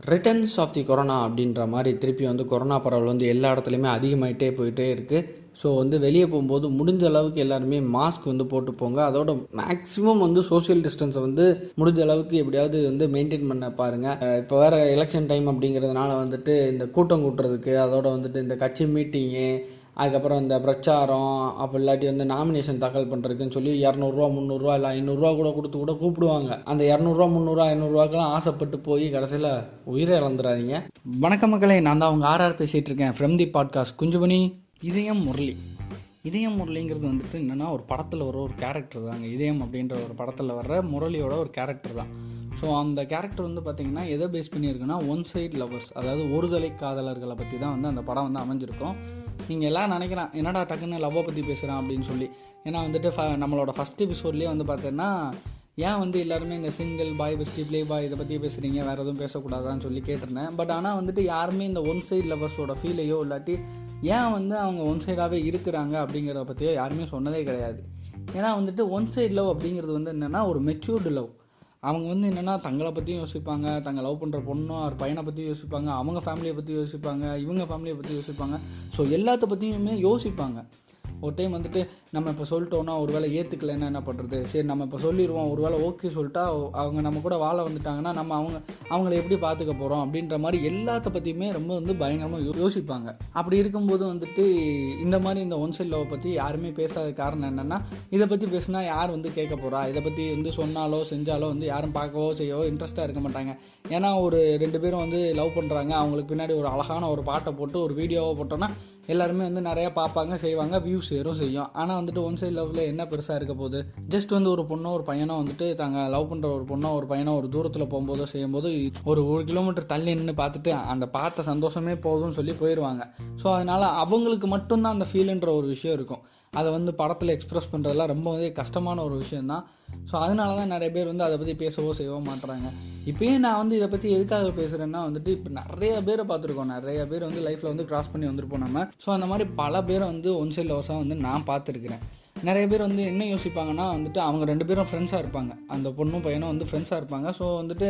Returns of the corona அப்படின்ற மாதிரி திருப்பி வந்து கொரோனா பரவல் வந்து எல்லா இடத்துலையுமே அதிகமாகிட்டே போயிட்டே இருக்குது ஸோ வந்து வெளியே போகும்போது முடிஞ்ச அளவுக்கு எல்லாருமே மாஸ்க் வந்து போட்டு போங்க. அதோட மேக்ஸிமம் வந்து சோஷியல் டிஸ்டன்ஸை வந்து முடிஞ்ச அளவுக்கு எப்படியாவது வந்து மெயின்டைன் பண்ண பாருங்கள் இப்போ வேறு எலெக்ஷன் டைம் அப்படிங்கிறதுனால வந்துட்டு இந்த கூட்டம் கூட்டுறதுக்கு அதோட வந்துட்டு இந்த கட்சி மீட்டிங்கு அதுக்கப்புறம் இந்த பிரச்சாரம் அப்போ இல்லாட்டி வந்து நாமினேஷன் தாக்கல் பண்ணுறதுக்குன்னு சொல்லி இரநூறுவா முந்நூறுரூவா இல்லை ஐநூறுரூவா கூட கொடுத்து கூட கூப்பிடுவாங்க. அந்த இரநூறுவா முந்நூறுரூவா ஐநூறுரூவாக்கெல்லாம் ஆசைப்பட்டு போய் கடைசியில் உயிரை இழந்துடாதீங்க வணக்க மக்களே நான் தான் அவங்க ஆர்ஆர் பேசிகிட்டு இருக்கேன். ஃப்ரம் தி பாட்காஸ்ட் குஞ்சுமணி இதயம் முரளி. இதயம் முரளிங்கிறது வந்துட்டு என்னென்னா ஒரு படத்தில் வர ஒரு கேரக்டர் தாங்க. இதயம் அப்படின்ற ஒரு படத்தில் வர்ற முரளியோட ஒரு கேரக்டர் தான். ஸோ அந்த கேரக்டர் வந்து பார்த்திங்கன்னா எதை பேஸ் பண்ணியிருக்குன்னா ஒன் சைட் லவர்ஸ் அதாவது ஒருதலை காதலர்களை பற்றி தான் வந்து அந்த படம் வந்து அமைஞ்சிருக்கும். நீங்கள் எல்லாம் நினைக்கிறான் என்னடா டக்குன்னு லவ்வை பற்றி பேசுகிறான் அப்படின்னு சொல்லி. ஏன்னா வந்துட்டு ஃப நம்மளோட ஃபஸ்ட் எபிசோட்லேயே வந்து பார்த்தீங்கன்னா ஏன் வந்து எல்லாருமே இந்த single boy bestie play boy இதை பற்றி பேசுகிறீங்க வேறு எதுவும் பேசக்கூடாதான்னு சொல்லி கேட்டிருந்தேன். பட் ஆனால் வந்துட்டு யாருமே இந்த ஒன் சைடு லவர்ஸோட ஃபீலையோ இல்லாட்டி ஏன் வந்து அவங்க ஒன் சைடாகவே இருக்கிறாங்க அப்படிங்கிறத பற்றியோ யாருமே சொன்னதே கிடையாது. ஏன்னா வந்துட்டு ஒன் சைடு லவ் அப்படிங்கிறது வந்து என்னென்னா ஒரு மெச்சூர்டு லவ் அவங்க வந்து என்னென்னா தங்களை பற்றியும் யோசிப்பாங்க தங்க லவ் பண்ணுற பொண்ணும் அவர் பையனை பற்றி யோசிப்பாங்க அவங்க ஃபேமிலியை பற்றி யோசிப்பாங்க இவங்க ஃபேமிலியை பற்றி யோசிப்பாங்க. ஸோ எல்லாத்த பற்றியுமே யோசிப்பாங்க. ஒரு டைம் வந்துட்டு நம்ம இப்போ சொல்லிட்டோன்னா ஒரு வேளை ஏற்றுக்கலைன்னா என்ன பண்ணுறது சரி நம்ம இப்போ சொல்லிடுவோம் ஒரு வேளை ஓகே சொல்லிட்டா அவங்க நம்ம கூட வாழ வந்துட்டாங்கன்னா நம்ம அவங்க அவங்கள எப்படி பார்த்துக்க போகிறோம் அப்படின்ற மாதிரி எல்லாத்த பற்றியுமே ரொம்ப வந்து பயங்கரமாக யோ யோசிப்பாங்க. அப்படி இருக்கும்போது வந்துட்டு இந்த மாதிரி இந்த ஒன் சைட் லவ் பற்றி யாருமே பேசாத காரணம் என்னென்னா இதை பற்றி பேசினா யார் வந்து கேட்க போகிறா இதை பற்றி வந்து சொன்னாலோ செஞ்சாலோ வந்து யாரும் பார்க்கவோ செய்யவோ இன்ட்ரெஸ்ட்டாக இருக்க மாட்டாங்க. ஏன்னா ஒரு ரெண்டு பேரும் வந்து லவ் பண்ணுறாங்க அவங்களுக்கு பின்னாடி ஒரு அழகான ஒரு பாட்டை போட்டு ஒரு வீடியோவை போட்டோன்னா எல்லாருமே வந்து நிறையா பார்ப்பாங்க செய்வாங்க வியூஸ் ஏறும் செய்யும். ஆனால் வந்துட்டு ஒன் சைட் லவ்வில் என்ன பெருசாக இருக்க போகுது? ஜஸ்ட் வந்து ஒரு பொண்ணோ ஒரு பையனோ வந்துட்டு தாங்க லவ் பண்ணுற ஒரு பொண்ணோ ஒரு பையனோ ஒரு தூரத்தில் போகும்போதோ செய்யும்போது ஒரு ஒரு கிலோமீட்டர் தள்ளி நின்று பார்த்துட்டு அந்த பார்த்த சந்தோஷமே போதும்னு சொல்லி போயிடுவாங்க ஸோ அதனால் அவங்களுக்கு மட்டும்தான் அந்த ஃபீலுன்ற ஒரு விஷயம் இருக்கும். அதை வந்து படத்தில் எக்ஸ்ப்ரெஸ் பண்ணுறதுலாம் ரொம்பவே கஷ்டமான ஒரு விஷயந்தான் ஸோ அதனால தான் நிறைய பேர் வந்து அதை பற்றி பேசவோ செய்யவோ மாட்டுறாங்க. இப்போயும் நான் வந்து இதை பற்றி எதுக்காக பேசுகிறேன்னா வந்துட்டு இப்போ நிறைய பேரை பார்த்துருக்கோம். நிறைய பேர் வந்து லைஃப்பில் வந்து கிராஸ் பண்ணி வந்திருப்போம் நம்ம. ஸோ அந்த மாதிரி பல பேரை வந்து ஒன் சைட் லவர்ஸாக வந்து நான் பார்த்துருக்கிறேன். நிறைய பேர் வந்து என்ன யோசிப்பாங்கன்னா வந்துட்டு அவங்க ரெண்டு பேரும் ஃப்ரெண்ட்ஸாக இருப்பாங்க. அந்த பொண்ணும் பையனும் வந்து ஃப்ரெண்ட்ஸாக இருப்பாங்க. ஸோ வந்துட்டு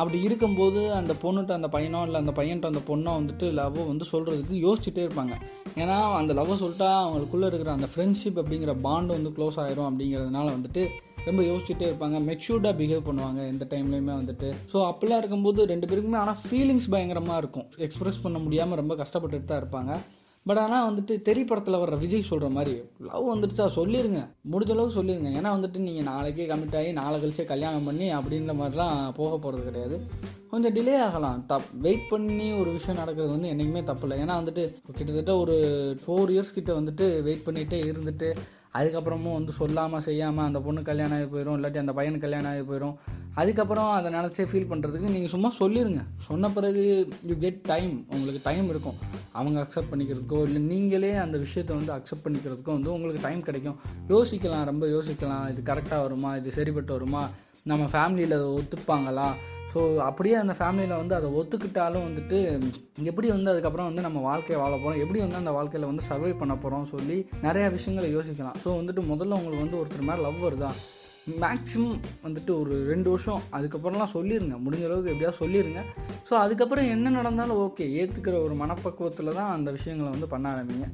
அப்படி இருக்கும்போது அந்த பொண்ணுகிட்ட அந்த பையனோ இல்லை அந்த பையன்ட்ட அந்த பொண்ணோ வந்துட்டு லவ் வந்து சொல்கிறதுக்கு யோசிச்சுட்டே இருப்பாங்க. ஏன்னா அந்த லவ்வை சொல்லிட்டா அவங்களுக்குள்ளே இருக்கிற அந்த ஃப்ரெண்ட்ஷிப் அப்படிங்கிற பாண்டு வந்து க்ளோஸ் ஆயிரும் அப்படிங்கிறதுனால வந்துட்டு ரொம்ப யோசிச்சுட்டே இருப்பாங்க. மெச்சூர்டாக பிஹேவ் பண்ணுவாங்க எந்த டைம்லையுமே வந்துட்டு. ஸோ அப்படிலாம் இருக்கும்போது ரெண்டு பேருக்குமே ஆனால் ஃபீலிங்ஸ் பயங்கரமாக இருக்கும். எக்ஸ்ப்ரெஸ் பண்ண முடியாமல் ரொம்ப கஷ்டப்பட்டுட்டு தான் இருப்பாங்க. பட் ஆனால் வந்துட்டு தெரி படத்தில் வர்ற விஜய் சொல்கிற மாதிரி லவ் வந்துடுச்சா சொல்லிடுங்க முடிஞ்ச அளவு சொல்லிடுங்க ஏன்னா வந்துட்டு நீங்கள் நாளைக்கே கமிட் ஆகி நாளை கழிச்சே கல்யாணம் பண்ணி அப்படின்ற மாதிரிலாம் போக போகிறது கிடையாது. கொஞ்சம் டிலே ஆகலாம். தப் வெயிட் பண்ணி ஒரு விஷயம் நடக்கிறது வந்து என்றைக்குமே தப்பு இல்லை. ஏன்னா வந்துட்டு கிட்டத்தட்ட ஒரு ஃபோர் இயர்ஸ் கிட்ட வந்துட்டு வெயிட் பண்ணிகிட்டே இருந்துட்டு அதுக்கப்புறமும் வந்து சொல்லாமல் செய்யாமல் அந்த பொண்ணு கல்யாணம் ஆகி போயிடும் இல்லாட்டி அந்த பையனுக்கு கல்யாணம் ஆகி போயிடும் அதுக்கப்புறம் அதை நினச்சே ஃபீல் பண்ணுறதுக்கு நீங்கள் சும்மா சொல்லிடுங்க சொன்ன பிறகு யூ கெட் டைம் உங்களுக்கு டைம் இருக்கும். அவங்க அக்செப்ட் பண்ணிக்கிறதுக்கோ இல்லை நீங்களே அந்த விஷயத்தை வந்து அக்செப்ட் பண்ணிக்கிறதுக்கோ வந்து உங்களுக்கு டைம் கிடைக்கும். யோசிக்கலாம் ரொம்ப யோசிக்கலாம். இது கரெக்டாக வருமா? இது சரிப்பட்டு வருமா? நம்ம ஃபேமிலியில் அதை ஒத்துப்பாங்களா? ஸோ அப்படியே அந்த ஃபேமிலியில் வந்து அதை ஒத்துக்கிட்டாலும் வந்துட்டு எப்படி வந்து அதுக்கப்புறம் வந்து நம்ம வாழ்க்கையை வாழ போகிறோம் எப்படி வந்து அந்த வாழ்க்கையில் வந்து சர்வை பண்ண போகிறோம் சொல்லி நிறையா விஷயங்களை யோசிக்கலாம். ஸோ வந்துட்டு முதல்ல உங்களுக்கு வந்து ஒருத்தர் மேலே லவ் வருதா? மேக்ஸிமம் வந்துட்டு ஒரு ரெண்டு வருஷம். அதுக்கப்புறம்லாம் சொல்லிடுங்க முடிஞ்ச அளவுக்கு எப்படியாவது சொல்லிடுங்க ஸோ அதுக்கப்புறம் என்ன நடந்தாலும் ஓகே ஏற்றுக்கிற ஒரு மனப்பக்குவத்தில் தான் அந்த விஷயங்களை வந்து பண்ண ஆரம்பிங்க.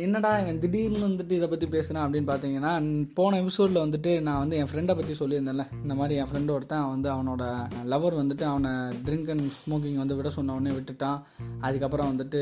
என்னடா இவன் திடீர்னு வந்துட்டு இதை பற்றி பேசுகிறேன் அப்படின்னு பார்த்தீங்கன்னா போன எபிசோடில் வந்துட்டு நான் வந்து என் ஃப்ரெண்டை பற்றி சொல்லியிருந்தேன்ல. இந்த மாதிரி என் ஃப்ரெண்டு ஒருத்தன் வந்து அவனோட லவர் வந்துட்டு அவனை ட்ரிங்க் அண்ட் ஸ்மோக்கிங் வந்து விட சொன்னவொடனே விட்டுட்டான். அதுக்கப்புறம் வந்துட்டு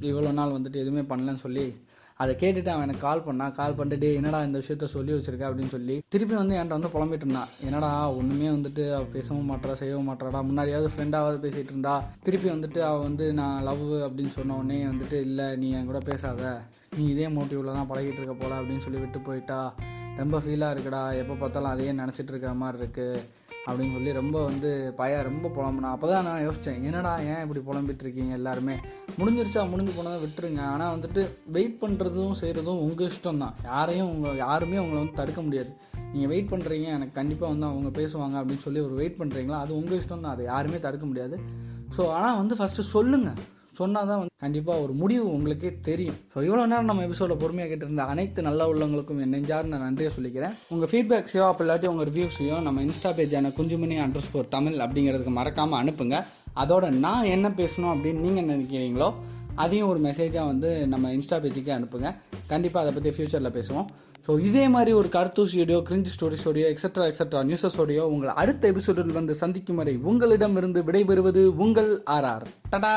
இவ்வளோ நாள் வந்துட்டு எதுவுமே பண்ணலன்னு சொல்லி அதை கேட்டுட்டு அவன் எனக்கு கால் பண்ணான் கால் பண்ணிட்டு என்னடா இந்த விஷயத்த சொல்லி வச்சிருக்க? அப்படின்னு சொல்லி திருப்பி வந்து என்கிட்ட வந்து புலம்பிட்டு இருந்தான் என்னடா ஒன்றுமே வந்துட்டு அவள் பேசவும் மாட்டா செய்யவும் மாட்டாடா முன்னாடியாவது ஃப்ரெண்டாவது பேசிகிட்டு இருந்தா. திருப்பி வந்துட்டு அவள் வந்து நான் லவ் அப்படின்னு சொன்ன உடனே வந்துட்டு இல்லை நீ என் கூட பேசாத. நீ இதே மோட்டிவில் தான் பழகிட்டு இருக்க போல அப்படின்னு சொல்லி விட்டு போயிட்டா. ரொம்ப ஃபீலாக இருக்குடா எப்போ பார்த்தாலும் அதையே நினச்சிட்டு இருக்கிற மாதிரி இருக்குது அப்படின்னு சொல்லி ரொம்ப வந்து பயா ரொம்ப புலம்புனா. அப்போ தான் நான் யோசித்தேன் என்னடா ஏன் இப்படி புலம்பிட்டு இருக்கீங்க எல்லாருமே? முடிஞ்சிருச்சா முடிஞ்சு போனதை விட்டுருங்க. ஆனால் வந்துட்டு வெயிட் பண்ணுறதும் செய்கிறதும் உங்கள் இஷ்டம் தான். யாரையும் உங்களை யாருமே உங்களை வந்து தடுக்க முடியாது. நீங்கள் வெயிட் பண்ணுறீங்க எனக்கு கண்டிப்பாக வந்து அவங்க பேசுவாங்க அப்படின்னு சொல்லி ஒரு வெயிட் பண்ணுறீங்களா அது உங்கள் இஷ்டம் தான். அதை யாருமே தடுக்க முடியாது. ஸோ ஆனால் வந்து ஃபஸ்ட்டு சொல்லுங்கள் சொன்னால் தான் வந்து கண்டிப்பாக ஒரு முடிவு உங்களுக்கே தெரியும். ஸோ இவ்வளோ நேரம் நம்ம எபிசோட பொறுமையாக கேட்டிருந்த அனைத்து நல்ல உள்ளவங்களுக்கும் என் நெஞ்சார்ந்த நன்றியை சொல்லிக்கிறேன். உங்கள் ஃபீட்பேக்ஸையோ அப்போ இல்லாட்டி உங்கள் ரிவ்யூஸையோ நம்ம இன்ஸ்டா பேஜான குஞ்சுமணி அண்டர் ஸ்கோர் தமிழ் அப்படிங்கிறதுக்கு மறக்காமல் அனுப்புங்க. அதோட நான் என்ன பேசணும் அப்படின்னு நீங்கள் நினைக்கிறீங்களோ அதையும் ஒரு மெசேஜாக வந்து நம்ம இன்ஸ்டா பேஜுக்கே அனுப்புங்க. கண்டிப்பாக அதை பற்றி ஃப்யூச்சரில் பேசுவோம். ஸோ இதே மாதிரி ஒரு கருத்தூஸ் வீடியோ கிரிஞ்ச் ஸ்டோரிஸோடையோ எக்ஸட்ரா எக்ஸட்ரா நியூஸஸ் ஸ்டோரியோ உங்களை அடுத்த எபிசோடில் வந்து சந்திக்கும் வரை உங்களிடமிருந்து விடைபெறுவது உங்கள் ஆர்ஆர் டடா